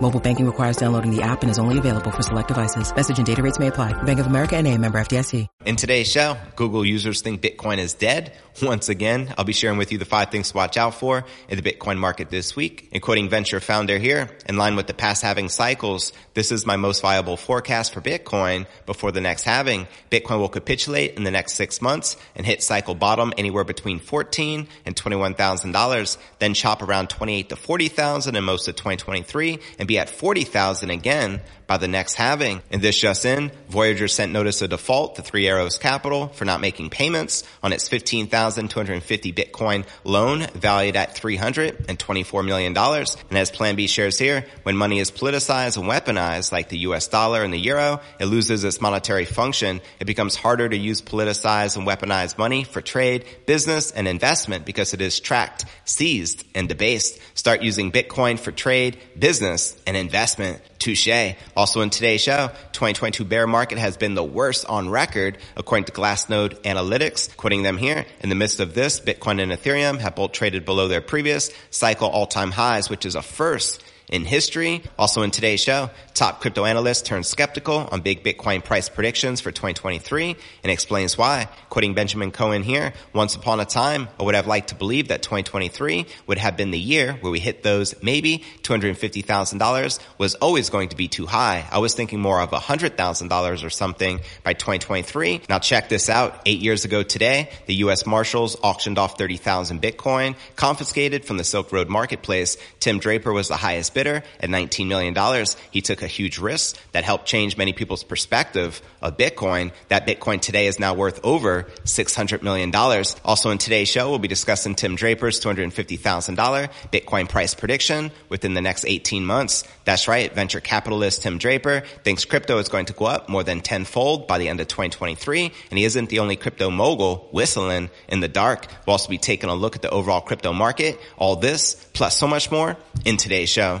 Mobile banking requires downloading the app and is only available for select devices. Message and data rates may apply. Bank of America and a member FDIC. In today's show, Google users think Bitcoin is dead. Once again, I'll be sharing with you the five things to watch out for in the Bitcoin market this week. And quoting venture founder here, in line with the past halving cycles, this is my most viable forecast for Bitcoin before the next halving. Bitcoin will capitulate in the next six months and hit cycle bottom anywhere between 14 and $21,000, then chop around 28 to 40,000 in most of 2023 and be at 40,000 again by the next halving. And this just in, Voyager sent notice of default to Three Arrows Capital for not making payments on its 15,250 Bitcoin loan valued at $324 million. And as Plan B shares here, when money is politicized and weaponized like the US dollar and the euro, it loses its monetary function. It becomes harder to use politicized and weaponized money for trade, business, and investment because it is tracked, seized, and debased. Start using Bitcoin for trade, business, and investment. Touche. Also in today's show, 2022 bear market has been the worst on record according to Glassnode Analytics. Quoting them here, in the midst of this, Bitcoin and Ethereum have both traded below their previous cycle all-time highs, which is a first in history. Also in today's show, top crypto analyst turns skeptical on big Bitcoin price predictions for 2023 and explains why. Quoting Benjamin Cohen here, once upon a time, I would have liked to believe that 2023 would have been the year where we hit those maybe $250,000 was always going to be too high. I was thinking more of $100,000 or something by 2023. Now check this out. Eight years ago today, the U.S. Marshals auctioned off 30,000 Bitcoin confiscated from the Silk Road marketplace. Tim Draper was the highest bidder at $19 million. He took a huge risk that helped change many people's perspective of Bitcoin. That Bitcoin today is now worth over $600 million. Also in today's show, we'll be discussing Tim Draper's $250,000 Bitcoin price prediction within the next 18 months. That's right. Venture capitalist Tim Draper thinks crypto is going to go up more than tenfold by the end of 2023. And he isn't the only crypto mogul whistling in the dark. We'll also be taking a look at the overall crypto market. All this plus so much more in today's show.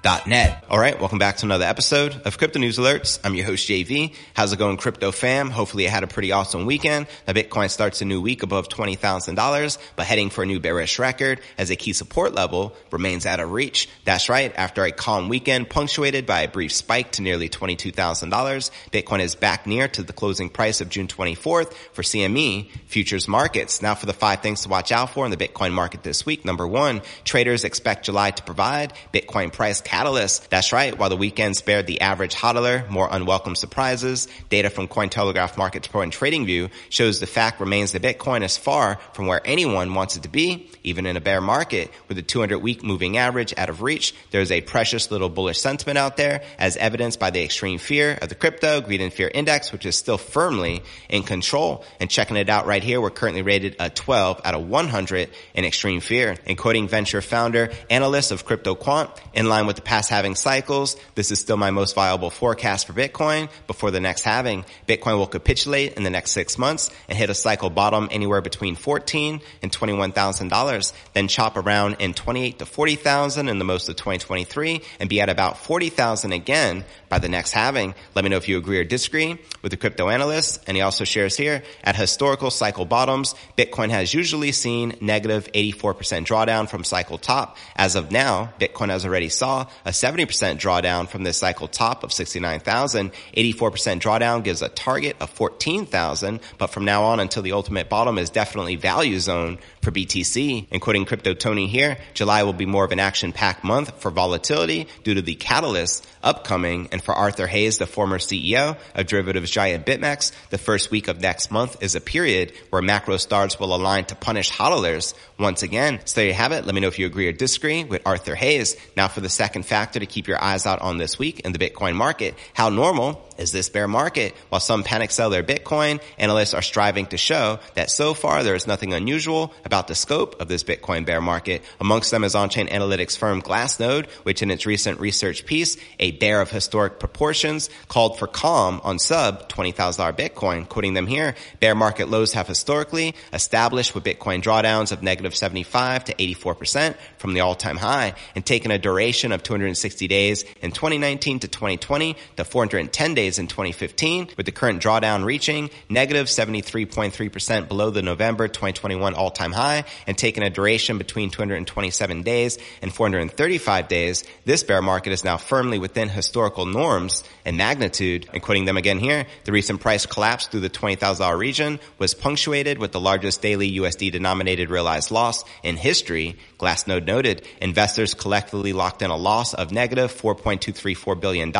cryptonewsalerts.net. All right, welcome back to another episode of Crypto News Alerts. I'm your host JV. How's it going, crypto fam? Hopefully, you had a pretty awesome weekend. Now, Bitcoin starts a new week above twenty thousand dollars, but heading for a new bearish record as a key support level remains out of reach. That's right. After a calm weekend punctuated by a brief spike to nearly $22,000. Bitcoin is back near to the closing price of June 24th for CME futures markets. Now for the five things to watch out for in the Bitcoin market this week. Number one, traders expect July to provide Bitcoin price catalyst. That's right. While the weekend spared the average hodler more unwelcome surprises, data from Cointelegraph Markets Pro and TradingView shows the fact remains that Bitcoin is far from where anyone wants it to be, even in a bear market. With the 200 week moving average out of reach, there's a precious little bullish sentiment out there as evidenced by the extreme fear of the crypto greed and fear index, which is still firmly in control. And checking it out right here, we're currently rated a 12 out of 100 in extreme fear. And quoting venture founder, analyst of CryptoQuant, in line with the past halving cycles, this is still my most viable forecast for Bitcoin before the next halving. Bitcoin will capitulate in the next six months and hit a cycle bottom anywhere between 14 and $21,000, then chop around in 28 to 40,000 in the most of 2023 and be at about 40,000 again by the next halving. Let me know if you agree or disagree with the crypto analyst. And he also shares here at historical cycle bottoms, Bitcoin has usually seen negative 84% drawdown from cycle top. As of now, Bitcoin has already saw a 70% drawdown from this cycle top of 69,000. 84% drawdown gives a target of 14,000, but from now on until the ultimate bottom is definitely value zone for BTC. And quoting Crypto Tony here, July will be more of an action-packed month for volatility due to the catalyst upcoming. And for Arthur Hayes, the former CEO of derivatives giant BitMEX, the first week of next month is a period where macro stars will align to punish hodlers once again. So there you have it. Let me know if you agree or disagree with Arthur Hayes. Now for the second factor to keep your eyes out on this week in the Bitcoin market. How normal is this bear market? While some panic sell their Bitcoin, analysts are striving to show that so far there is nothing unusual about the scope of this Bitcoin bear market. Amongst them is on-chain analytics firm Glassnode, which in its recent research piece, a bear of historic proportions, called for calm on sub $20,000 Bitcoin. Quoting them here, bear market lows have historically established with Bitcoin drawdowns of negative 75 to 84% from the all-time high and taken a duration of 260 days in 2019 to 2020 to 410 days in 2015, with the current drawdown reaching negative 73.3% below the November 2021 all-time high and taking a duration between 227 days and 435 days. This bear market is now firmly within historical norms and magnitude. And quoting them again here, the recent price collapse through the $20,000 region was punctuated with the largest daily USD denominated realized loss in history. Glassnode noted investors collectively locked in a loss of negative $4.234 billion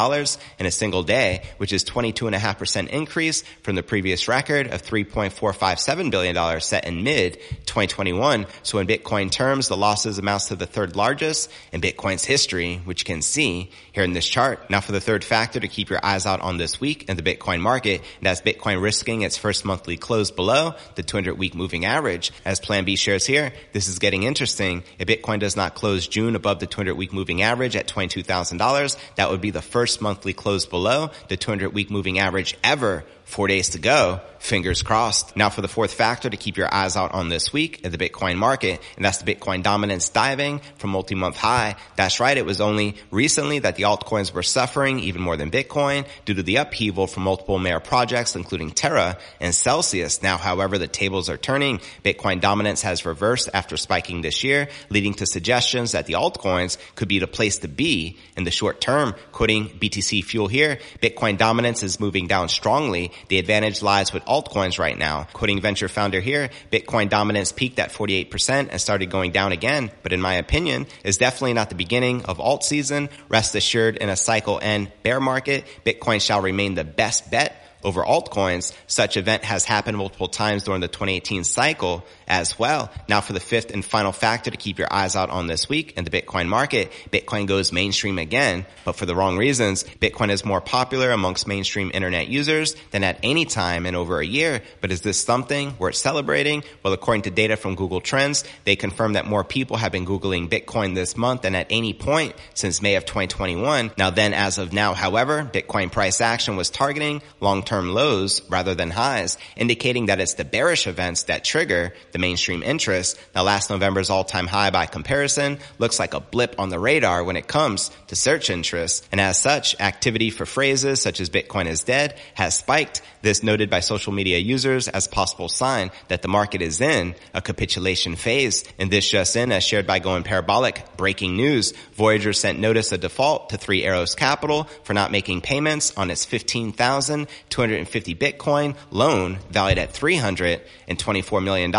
in a single day, which is 22.5% increase from the previous record of $3.457 billion set in mid 2021. So in Bitcoin terms, the losses amounts to the third largest in Bitcoin's history, which you can see here in this chart. Now for the third factor to keep your eyes out on this week in the Bitcoin market, and that's Bitcoin risking its first monthly close below the 200 week moving average. As Plan B shares here, this is getting interesting. If Bitcoin does not close June above the 200 week moving average at $22,000, that would be the first monthly close below the 200 week moving average ever Four days to go. Fingers crossed. Now for the fourth factor to keep your eyes out on this week in the Bitcoin market, and that's the Bitcoin dominance diving from multi-month high. That's right. It was only recently that the altcoins were suffering even more than Bitcoin due to the upheaval from multiple mayor projects, including Terra and Celsius. Now, however, the tables are turning. Bitcoin dominance has reversed after spiking this year, leading to suggestions that the altcoins could be the place to be in the short term. Quoting BTC Fuel here, Bitcoin dominance is moving down strongly the advantage lies with altcoins right now. Quoting venture founder here, Bitcoin dominance peaked at 48% and started going down again, but in my opinion, is definitely not the beginning of alt season. Rest assured in a cycle end bear market, Bitcoin shall remain the best bet over altcoins. Such event has happened multiple times during the 2018 cycle as well. Now for the fifth and final factor to keep your eyes out on this week in the Bitcoin market, Bitcoin goes mainstream again, but for the wrong reasons. Bitcoin is more popular amongst mainstream internet users than at any time in over a year. But is this something worth celebrating? Well, according to data from Google Trends, they confirm that more people have been Googling Bitcoin this month than at any point since May of 2021. Now then, as of now, however, Bitcoin price action was targeting long-term lows rather than highs, indicating that it's the bearish events that trigger the mainstream interest. Now last November's all-time high by comparison looks like a blip on the radar when it comes to search interest. And as such, activity for phrases such as Bitcoin is dead has spiked. This noted by social media users as possible sign that the market is in a capitulation phase. And this just in as shared by Going Parabolic. Breaking news. Voyager sent notice of default to Three Arrows Capital for not making payments on its 15,250 Bitcoin loan valued at $324 million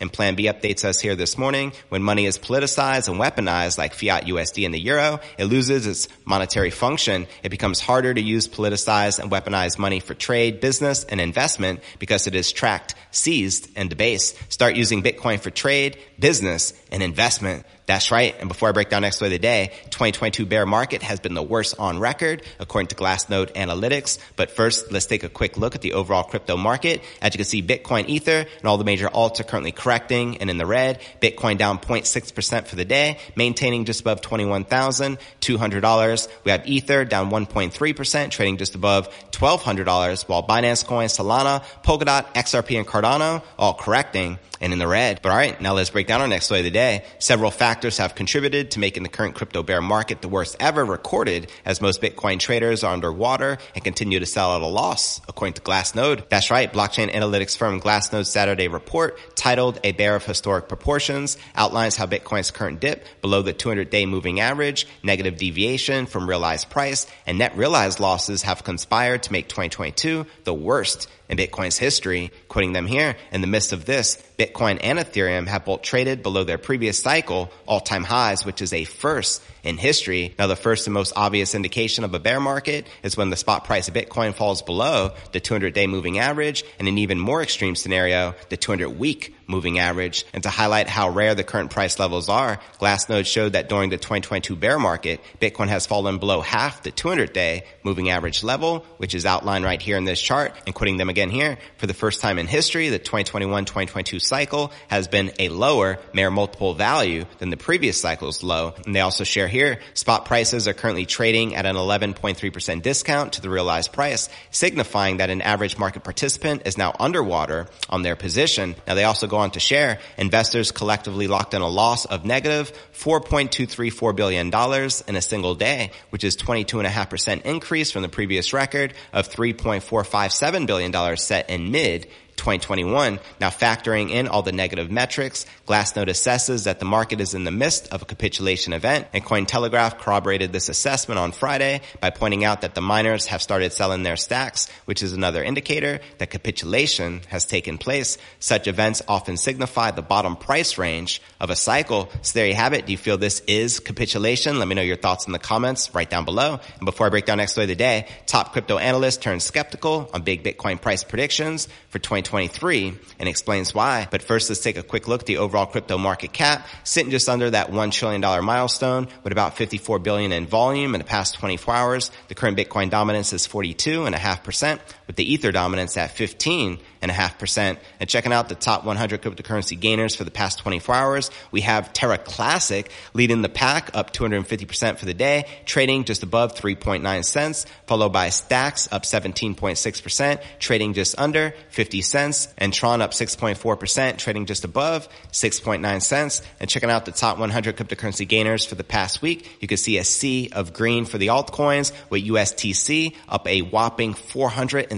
and Plan B updates us here this morning. When money is politicized and weaponized like fiat USD and the euro, it loses its monetary function. It becomes harder to use politicized and weaponized money for trade, business, and investment because it is tracked, seized, and debased. Start using Bitcoin for trade, business, and investment. That's right. And before I break down next way of the day, 2022 bear market has been the worst on record according to Glassnode Analytics. But first, let's take a quick look at the overall crypto market. As you can see, Bitcoin, Ether, and all the major alts are currently correcting and in the red. Bitcoin down 0.6% for the day, maintaining just above $21,200. We have Ether down 1.3%, trading just above $1,200, while Binance Coin, Solana, Polkadot, XRP, and Cardano all correcting and in the red. But all right, now let's break down our next way of the day. Several factors factors have contributed to making the current crypto bear market the worst ever recorded as most Bitcoin traders are underwater and continue to sell at a loss, according to Glassnode. That's right. Blockchain analytics firm Glassnode's Saturday report titled A Bear of Historic Proportions outlines how Bitcoin's current dip below the 200 day moving average, negative deviation from realized price, and net realized losses have conspired to make 2022 the worst in Bitcoin's history. Quoting them here, in the midst of this, Bitcoin and Ethereum have both traded below their previous cycle all-time highs, which is a first in history. Now, the first and most obvious indication of a bear market is when the spot price of Bitcoin falls below the 200-day moving average, and an even more extreme scenario, the 200-week moving average. And to highlight how rare the current price levels are, Glassnode showed that during the 2022 bear market, Bitcoin has fallen below half the 200-day moving average level, which is outlined right here in this chart. And quoting them again here, for the first time in history, the 2021-2022 cycle has been a lower Mayer multiple value than the previous cycle's low. And they also share here, spot prices are currently trading at an 11.3% discount to the realized price, signifying that an average market participant is now underwater on their position. Now they also go on to share, investors collectively locked in a loss of negative $4.234 billion in a single day, which is 22.5% increase from the previous record of $3.457 billion set in mid 2021. Now factoring in all the negative metrics, Glassnode assesses that the market is in the midst of a capitulation event and Cointelegraph corroborated this assessment on Friday by pointing out that the miners have started selling their stacks, which is another indicator that capitulation has taken place. Such events often signify the bottom price range of a cycle. So there you have it. Do you feel this is capitulation? Let me know your thoughts in the comments right down below. And before I break down next story of the day, top crypto analyst turns skeptical on big Bitcoin price predictions for 2023 and explains why. But first, let's take a quick look at the overall crypto market cap, sitting just under that $1 trillion milestone with about 54 billion in volume in the past 24 hours. The current Bitcoin dominance is 42.5% with the Ether dominance at 15 and checking out the top 100 cryptocurrency gainers for the past 24 hours, we have Terra Classic leading the pack up 250% for the day, trading just above 3.9 cents, followed by Stacks up 17.6%, trading just under 50 cents, and Tron up 6.4%, trading just above 6.9 cents. And checking out the top 100 cryptocurrency gainers for the past week, you can see a sea of green for the altcoins with USTC up a whopping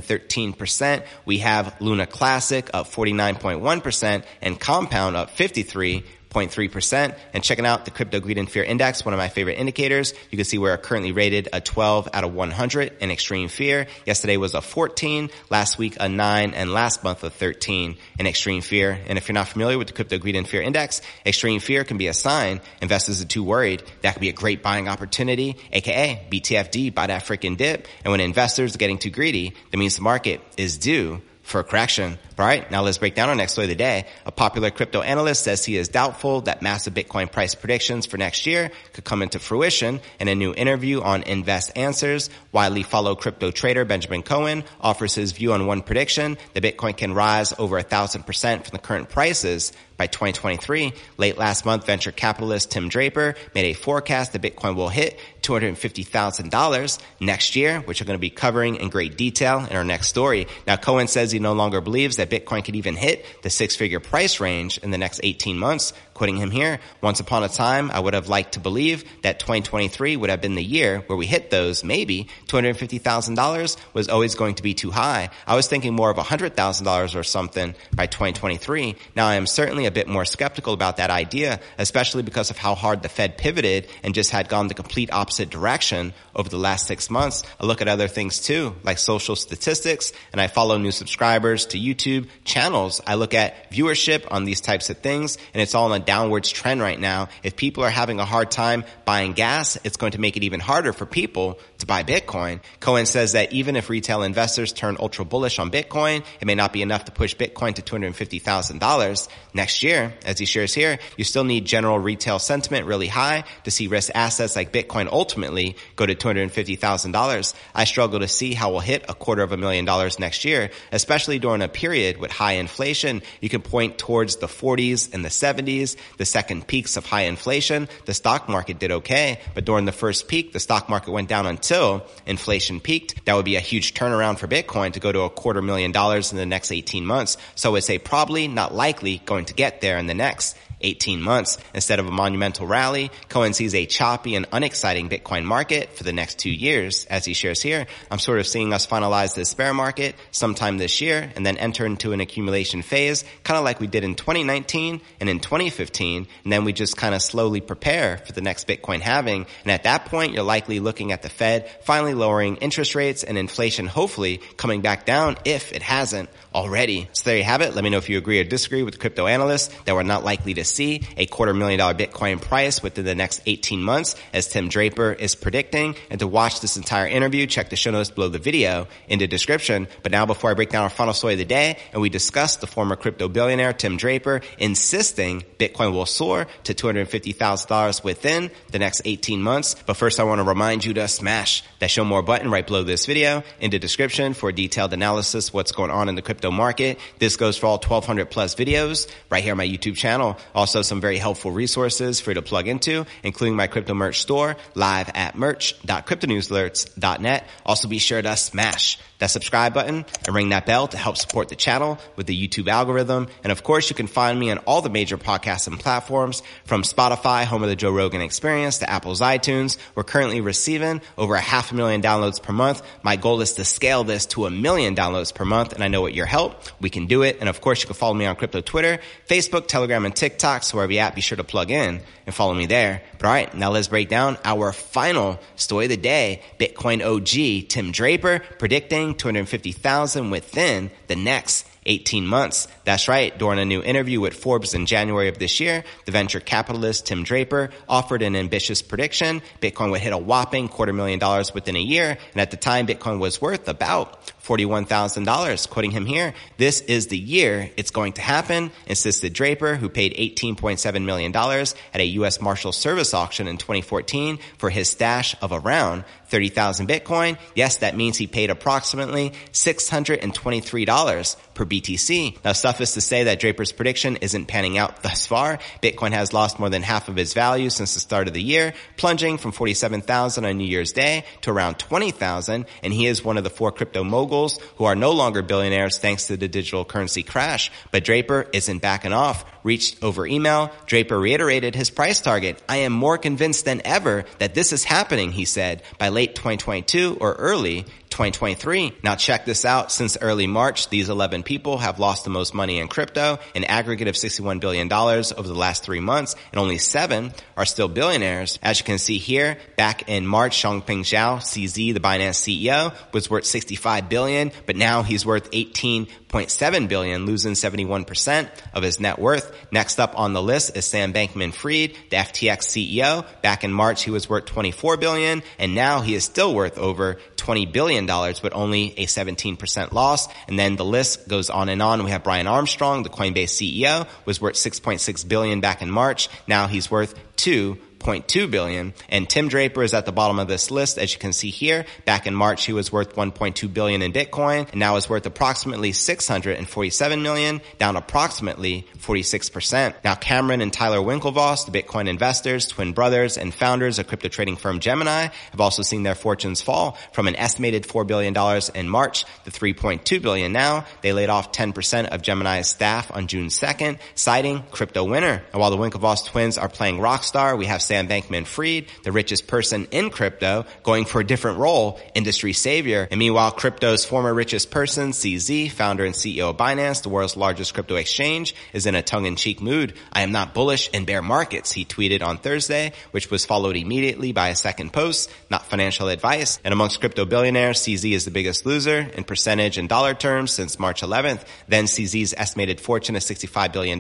413%. We have Luna Classic up 49.1% and Compound up 53 0.3%. And checking out the Crypto Greed and Fear Index, one of my favorite indicators, you can see we're currently rated a 12 out of 100 in extreme fear. Yesterday was a 14, last week a 9, and last month a 13 in extreme fear. And if you're not familiar with the Crypto Greed and Fear Index, extreme fear can be a sign investors are too worried. That could be a great buying opportunity, aka BTFD, buy that freaking dip. And when investors are getting too greedy, that means the market is due for a correction. All right, now let's break down our next story of the day. A popular crypto analyst says he is doubtful that massive Bitcoin price predictions for next year could come into fruition. In a new interview on Invest Answers, widely followed crypto trader Benjamin Cohen offers his view on one prediction that Bitcoin can rise over a thousand percent from the current prices by 2023. Late last month, venture capitalist Tim Draper made a forecast that Bitcoin will hit $250,000 next year, which we're going to be covering in great detail in our next story. Now, Cohen says he no longer believes that Bitcoin could even hit the six figure price range in the next 18 months. Quoting him here, once upon a time, I would have liked to believe that 2023 would have been the year where we hit those. Maybe $250,000 was always going to be too high. I was thinking more of $100,000 or something by 2023. Now I am certainly a bit more skeptical about that idea, especially because of how hard the Fed pivoted and just had gone the complete opposite direction over the last six months. I look at other things too, like social statistics, and I follow new subscribers to YouTube channels. I look at viewership on these types of things, and it's all on a downwards trend right now. If people are having a hard time buying gas, it's going to make it even harder for people to buy Bitcoin. Cohen says that even if retail investors turn ultra bullish on Bitcoin, it may not be enough to push Bitcoin to $250,000 next year. As he shares here, you still need general retail sentiment really high to see risk assets like Bitcoin ultimately go to $250,000. I struggle to see how we'll hit a quarter of a million dollars next year, especially during a period with high inflation. You can point towards the 40s and the 70s the second peaks of high inflation, the stock market did okay. But during the first peak, the stock market went down until inflation peaked. That would be a huge turnaround for Bitcoin to go to a quarter million dollars in the next 18 months. So it's a probably not likely going to get there in the next 18 months. Instead of a monumental rally, Cohen sees a choppy and unexciting Bitcoin market for the next two years. As he shares here, I'm sort of seeing us finalize this bear market sometime this year and then enter into an accumulation phase, kind of like we did in 2019 and in 2015. And then we just kind of slowly prepare for the next Bitcoin halving. And at that point, you're likely looking at the Fed finally lowering interest rates and inflation hopefully coming back down if it hasn't already. So there you have it. Let me know if you agree or disagree with crypto analysts that we're not likely to see a quarter million dollar Bitcoin price within the next 18 months as Tim Draper is predicting. And to watch this entire interview, check the show notes below the video in the description. But now before I break down our final story of the day and we discuss the former crypto billionaire Tim Draper insisting Bitcoin will soar to $250,000 within the next 18 months. But first I want to remind you to smash that show more button right below this video in the description for detailed analysis what's going on in the crypto market. This goes for all 1200 plus videos right here on my YouTube channel. Also some very helpful resources for you to plug into, including my crypto merch store live at merch.cryptonewsalerts.net. Also be sure to smash that subscribe button and ring that bell to help support the channel with the YouTube algorithm. And of course, you can find me on all the major podcasts and platforms from Spotify, home of the Joe Rogan experience to Apple's iTunes. We're currently receiving over a half a million downloads per month. My goal is to scale this to a million downloads per month. And I know with your help, we can do it. And of course, you can follow me on crypto Twitter, Facebook, Telegram, and TikTok. So wherever you're at, be sure to plug in and follow me there. But all right, now let's break down our final story of the day. Bitcoin OG Tim Draper predicting 250,000 within the next 18 months. That's right. During a new interview with Forbes in January of this year, the venture capitalist Tim Draper offered an ambitious prediction. Bitcoin would hit a whopping quarter million dollars within a year. And at the time, Bitcoin was worth about $41,000. Quoting him here, this is the year it's going to happen, insisted Draper, who paid $18.7 million at a U.S. Marshal Service auction in 2014 for his stash of around 30,000 Bitcoin. Yes, that means he paid approximately $623 per BTC. Now, suffice to say that Draper's prediction isn't panning out thus far. Bitcoin has lost more than half of its value since the start of the year, plunging from 47,000 on New Year's Day to around 20,000, and he is one of the four crypto moguls who are no longer billionaires thanks to the digital currency crash. But Draper isn't backing off. Reached over email, Draper reiterated his price target. I am more convinced than ever that this is happening, he said, by late 2022 or early 2023. Now check this out. Since early March, these 11 people have lost the most money in crypto, an aggregate of $61 billion over the last three months, and only seven are still billionaires. As you can see here, back in March, Changpeng Zhao, CZ, the Binance CEO, was worth 65 billion, but now he's worth 18.7 billion, losing 71% of his net worth. Next up on the list is Sam Bankman-Fried, the FTX CEO. Back in March, he was worth 24 billion, and now he is still worth over 20 billion dollars, but only a 17% loss. And then the list goes on and on. We have Brian Armstrong, the Coinbase CEO, was worth 6.6 billion back in March. Now he's worth two 0.2 billion. And Tim Draper is at the bottom of this list. As you can see here, back in March, he was worth 1.2 billion in Bitcoin and now is worth approximately 647 million, down approximately 46%. Now Cameron and Tyler Winklevoss, the Bitcoin investors, twin brothers, and founders of crypto trading firm Gemini have also seen their fortunes fall from an estimated $4 billion in March to 3.2 billion now. They laid off 10% of Gemini's staff on June 2nd, citing crypto winter. And while the Winklevoss twins are playing rockstar, we have Sam Bankman-Fried, the richest person in crypto, going for a different role, industry savior. And meanwhile, crypto's former richest person, CZ, founder and CEO of Binance, the world's largest crypto exchange, is in a tongue-in-cheek mood. I am not bullish in bear markets, he tweeted on Thursday, which was followed immediately by a second post, not financial advice. And amongst crypto billionaires, CZ is the biggest loser in percentage and dollar terms since March 11th. Then CZ's estimated fortune of $65 billion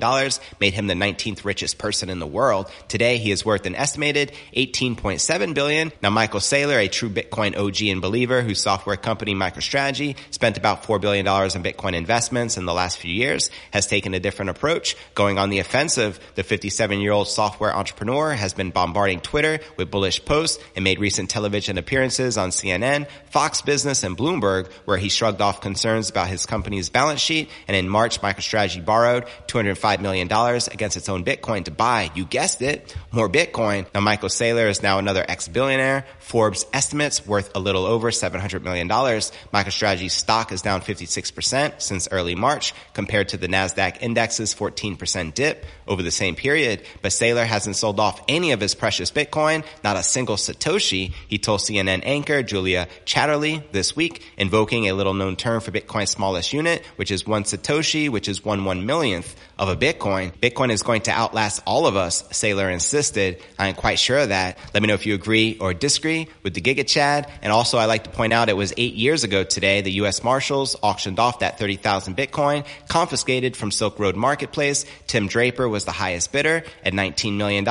made him the 19th richest person in the world. Today, he is worth an estimated 18.7 billion. Now, Michael Saylor, a true Bitcoin OG and believer whose software company MicroStrategy spent about $4 billion in Bitcoin investments in the last few years, has taken a different approach, going on the offensive. The 57 year old software entrepreneur has been bombarding Twitter with bullish posts and made recent television appearances on CNN, Fox Business, and Bloomberg, where he shrugged off concerns about his company's balance sheet. And in March, MicroStrategy borrowed $205 million against its own Bitcoin to buy, you guessed it, more Bitcoin Bitcoin. Now, Michael Saylor is now another ex-billionaire. Forbes estimates worth a little over $700 million. MicroStrategy's stock is down 56% since early March compared to the NASDAQ index's 14% dip over the same period. But Saylor hasn't sold off any of his precious Bitcoin, not a single Satoshi. He told CNN anchor Julia Chatterley this week, invoking a little known term for Bitcoin's smallest unit, which is one Satoshi, which is one one millionth of a Bitcoin. Bitcoin is going to outlast all of us, Saylor insisted. I am quite sure of that. Let me know if you agree or disagree with the Giga Chad. And also, I like to point out it was eight years ago today, the U.S. Marshals auctioned off that 30,000 Bitcoin confiscated from Silk Road Marketplace. Tim Draper was the highest bidder at $19 million.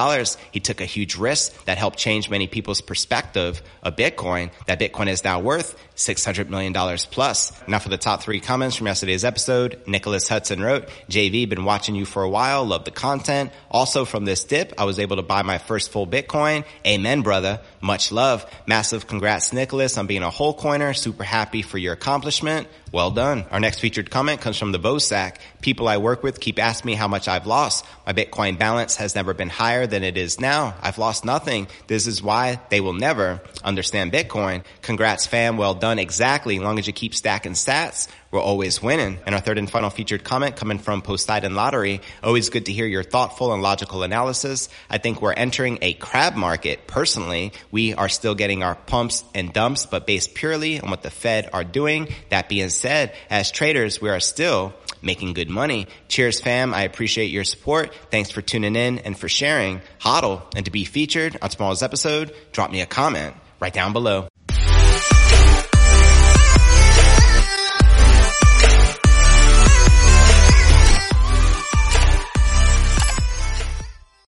He took a huge risk that helped change many people's perspective of Bitcoin. That Bitcoin is now worth $600 million plus. Now for the top three comments from yesterday's episode, Nicholas Hudson wrote, JV, been watching you for a while, love the content. Also from this dip, I was able to buy my first full Bitcoin. Amen, brother. Much love. Massive congrats, Nicholas, on being a whole coiner. Super happy for your accomplishment. Well done. Our next featured comment comes from the Bosack. People I work with keep asking me how much I've lost. My Bitcoin balance has never been higher than it is now. I've lost nothing. This is why they will never understand Bitcoin. Congrats fam. Well done. Exactly. Long as you keep stacking sats, we're always winning. And our third and final featured comment coming from Poseidon Lottery. Always good to hear your thoughtful and logical analysis. I think we're entering a crab market. Personally, we are still getting our pumps and dumps, but based purely on what the Fed are doing. That being said, as traders, we are still making good money. Cheers, fam. I appreciate your support. Thanks for tuning in and for sharing. Hodl. And to be featured on tomorrow's episode, drop me a comment right down below.